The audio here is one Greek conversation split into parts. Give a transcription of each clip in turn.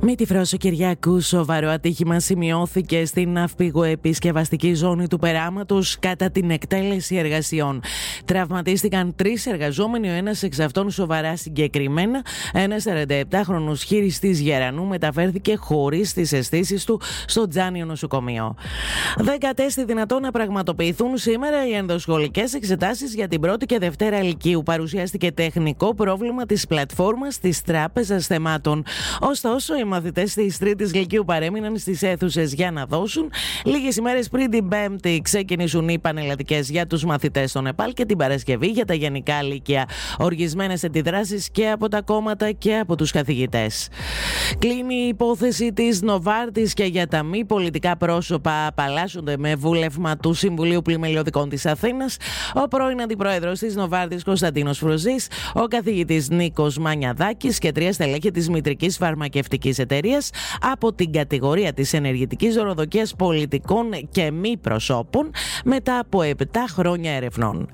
Με τη φρόσο Κυριακού, σοβαρό ατύχημα σημειώθηκε στην ναυπηγοεπισκευαστική ζώνη του περάματος κατά την εκτέλεση εργασιών. Τραυματίστηκαν τρεις εργαζόμενοι, ο ένας εξ αυτών σοβαρά συγκεκριμένα. Ένας 47χρονο χειριστής Γερανού μεταφέρθηκε χωρίς τις αισθήσεις του στο Τζάνιο νοσοκομείο. Δεν κατέστη δυνατόν να πραγματοποιηθούν σήμερα οι ενδοσχολικέ εξετάσεις για την πρώτη και δευτέρα ηλικίου. Παρουσιάστηκε τεχνικό πρόβλημα της πλατφόρμας της Τράπεζας Θεμάτων. Ωστόσο, οι μαθητές της Τρίτης Λυκείου παρέμειναν στις αίθουσες για να δώσουν. Λίγες ημέρες πριν την Πέμπτη ξεκινήσουν οι πανελλατικέ για τους μαθητές στο Νεπάλ και την Παρασκευή για τα γενικά λύκεια. Οργισμένες αντιδράσεις και από τα κόμματα και από τους καθηγητές. Κλείνει η υπόθεση της Νοβάρτης και για τα μη πολιτικά πρόσωπα απαλλάσσονται με βούλευμα του Συμβουλίου Πλημελιωδικών της Αθήνας ο πρώην αντιπρόεδρος της Νοβάρτης Κωνσταντίνος Φρουζής, ο καθηγητής Νίκος Μανιαδάκης και τρία στελέχη της Μητρικής Φαρμακευτικής εταιρείας από την κατηγορία της ενεργητικής δωροδοκίας πολιτικών και μη προσώπων μετά από 7 χρόνια ερευνών.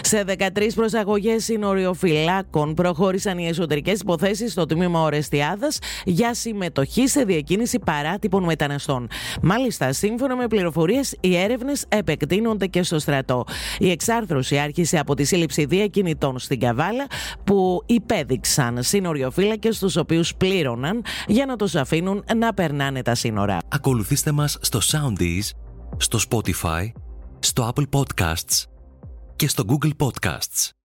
Σε 13 προσαγωγές συνοριοφυλάκων προχώρησαν οι εσωτερικές υποθέσεις στο τμήμα Ορεστιάδας για συμμετοχή σε διακίνηση παράτυπων μεταναστών. Μάλιστα, σύμφωνα με πληροφορίες, οι έρευνες επεκτείνονται και στο στρατό. Η εξάρθρωση άρχισε από τη σύλληψη διακινητών στην Καβάλα που υπέδειξαν συνοριοφύλακες τους οποίους πλήρωναν για να τους αφήνουν να περνάνε τα σύνορα. Ακολουθήστε μας στο Soundees, στο Spotify, στο Apple Podcasts και στο Google Podcasts.